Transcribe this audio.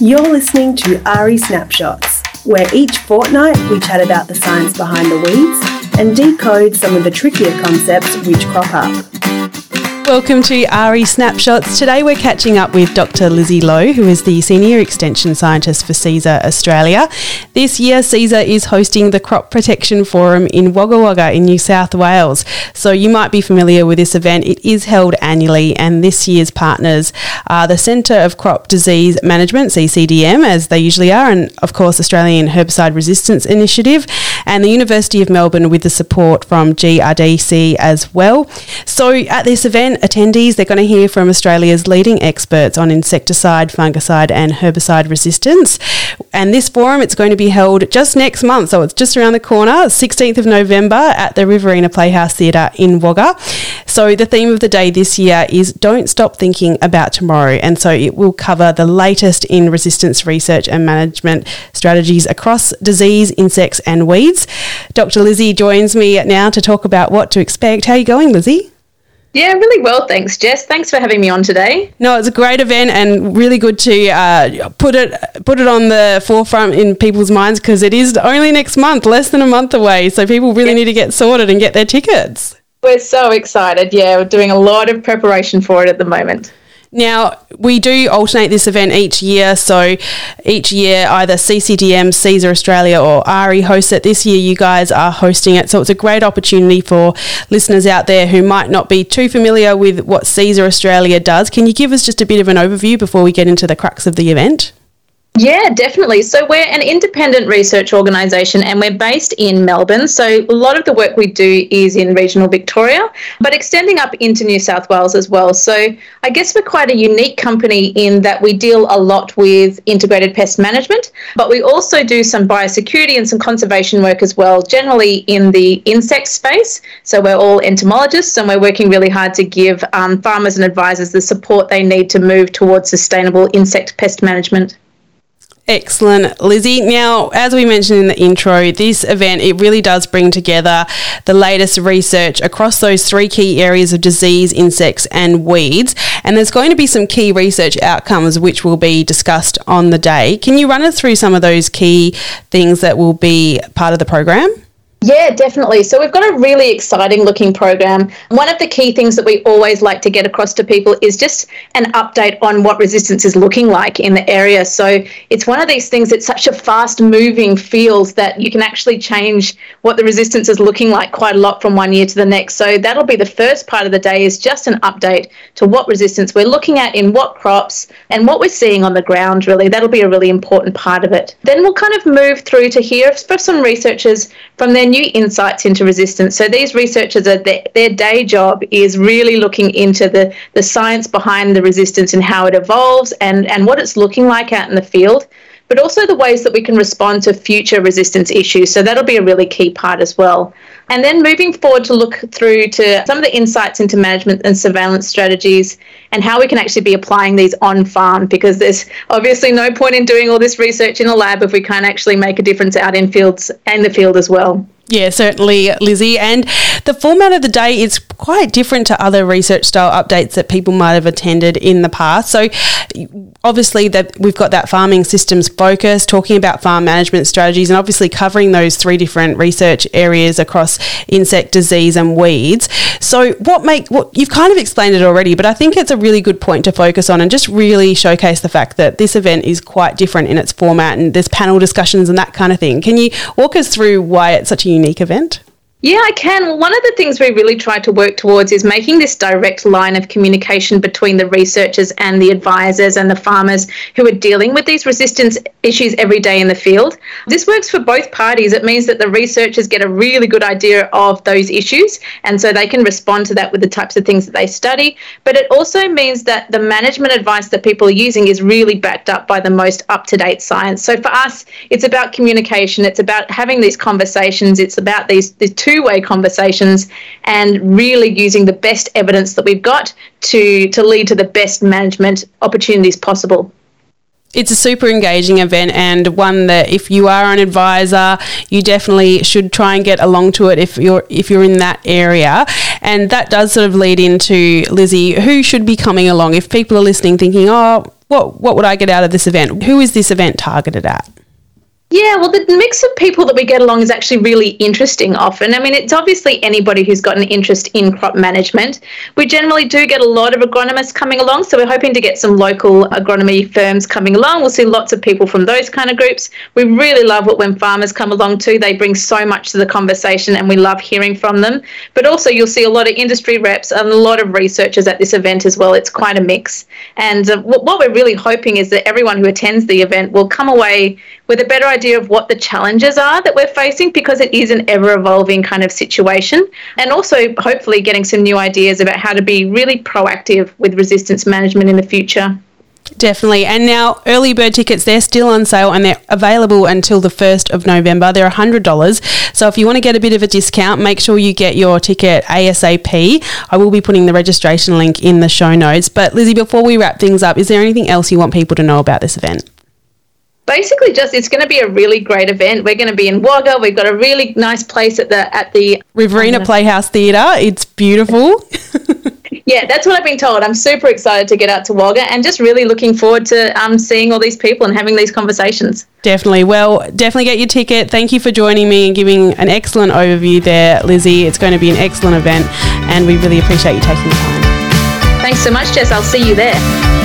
You're listening to AHRI Snapshots, where each fortnight we chat about the science behind the weeds and decode some of the trickier concepts which crop up. Welcome to AHRI Snapshots. Today we're catching up with Dr. Lizzie Lowe, who is the Senior Extension Scientist for Cesar Australia. This year, Cesar is hosting the Crop Protection Forum in Wagga Wagga in New South Wales. So you might be familiar with this event. It is held annually, and this year's partners are the Centre of Crop Disease Management, CCDM, as they usually are, and of course, Australian Herbicide Resistance Initiative, and the University of Melbourne with the support from GRDC as well. So at this event, attendees, they're going to hear from Australia's leading experts on insecticide, fungicide, and herbicide resistance. And this forum, it's going to be held just next month, so it's just around the corner, 16th of November at the Riverina Playhouse Theatre in Wagga. So the theme of the day this year is Don't Stop Thinking About Tomorrow. And so it will cover the latest in resistance research and management strategies across disease, insects, and weeds. Dr. Lizzie joins me now to talk about what to expect. How are you going, Lizzie? Yeah, really well, thanks, Jess. Thanks for having me on today. No, it's a great event and really good to uh, put it put it on the forefront in people's minds because it is only next month, less than a month away. So people really yeah. need to get sorted and get their tickets. We're so excited. Yeah, we're doing a lot of preparation for it at the moment. Now, we do alternate this event each year. So each year, either CCDM, Cesar Australia, or AHRI hosts it. This year, you guys are hosting it. So it's a great opportunity for listeners out there who might not be too familiar with what Cesar Australia does. Can you give us just a bit of an overview before we get into the crux of the event? Yeah, definitely. So we're an independent research organisation and we're based in Melbourne. So a lot of the work we do is in regional Victoria, but extending up into New South Wales as well. So I guess we're quite a unique company in that we deal a lot with integrated pest management, but we also do some biosecurity and some conservation work as well, generally in the insect space. So we're all entomologists and we're working really hard to give um, farmers and advisors the support they need to move towards sustainable insect pest management. Excellent, Lizzie. Now, as we mentioned in the intro, this event it really does bring together the latest research across those three key areas of disease, insects, and weeds. And there's going to be some key research outcomes which will be discussed on the day. Can you run us through some of those key things that will be part of the program? Yeah, definitely. So we've got a really exciting looking program. One of the key things that we always like to get across to people is just an update on what resistance is looking like in the area. So it's one of these things that's such a fast moving field that you can actually change what the resistance is looking like quite a lot from one year to the next. So that'll be the first part of the day is just an update to what resistance we're looking at in what crops and what we're seeing on the ground really. That'll be a really important part of it. Then we'll kind of move through to hear for some researchers from their new insights into resistance. So these researchers are their, their day job is really looking into the, the science behind the resistance and how it evolves and, and what it's looking like out in the field but also the ways that we can respond to future resistance issues. So that'll be a really key part as well. And then moving forward to look through to some of the insights into management and surveillance strategies and how we can actually be applying these on farm because there's obviously no point in doing all this research in a lab if we can't actually make a difference out in fields and the field as well. Yeah, certainly, Lizzie. And the format of the day is quite different to other research style updates that people might have attended in the past. So, obviously, that we've got that farming systems focus, talking about farm management strategies, and obviously covering those three different research areas across insect disease and weeds. So, what make what you've kind of explained it already, but I think it's a really good point to focus on and just really showcase the fact that this event is quite different in its format and there's panel discussions and that kind of thing. Can you walk us through why it's such a unique event? Yeah, I can. One of the things we really try to work towards is making this direct line of communication between the researchers and the advisors and the farmers who are dealing with these resistance issues every day in the field. This works for both parties. It means that the researchers get a really good idea of those issues and so they can respond to that with the types of things that they study. But it also means that the management advice that people are using is really backed up by the most up to date science. So for us, it's about communication, it's about having these conversations, it's about these, these two way conversations and really using the best evidence that we've got to, to lead to the best management opportunities possible. it's a super engaging event and one that if you are an advisor you definitely should try and get along to it if you're if you're in that area. And that does sort of lead into Lizzie who should be coming along? If people are listening thinking oh what what would I get out of this event? Who is this event targeted at yeah, well, the mix of people that we get along is actually really interesting often. I mean, it's obviously anybody who's got an interest in crop management. We generally do get a lot of agronomists coming along, so we're hoping to get some local agronomy firms coming along. We'll see lots of people from those kind of groups. We really love it when farmers come along too. They bring so much to the conversation and we love hearing from them. But also, you'll see a lot of industry reps and a lot of researchers at this event as well. It's quite a mix. And uh, what we're really hoping is that everyone who attends the event will come away with a better idea of what the challenges are that we're facing because it is an ever evolving kind of situation. And also, hopefully, getting some new ideas about how to be really proactive with resistance management in the future. Definitely. And now early bird tickets, they're still on sale and they're available until the 1st of November. They're $100. So if you want to get a bit of a discount, make sure you get your ticket ASAP. I will be putting the registration link in the show notes. But Lizzie, before we wrap things up, is there anything else you want people to know about this event? Basically just it's going to be a really great event. We're going to be in Wagga. We've got a really nice place at the at the Riverina Playhouse Theatre. It's beautiful. yeah, that's what I've been told. I'm super excited to get out to Wagga and just really looking forward to um, seeing all these people and having these conversations. Definitely. Well, definitely get your ticket. Thank you for joining me and giving an excellent overview there, Lizzie. It's going to be an excellent event and we really appreciate you taking the time. Thanks so much, Jess. I'll see you there.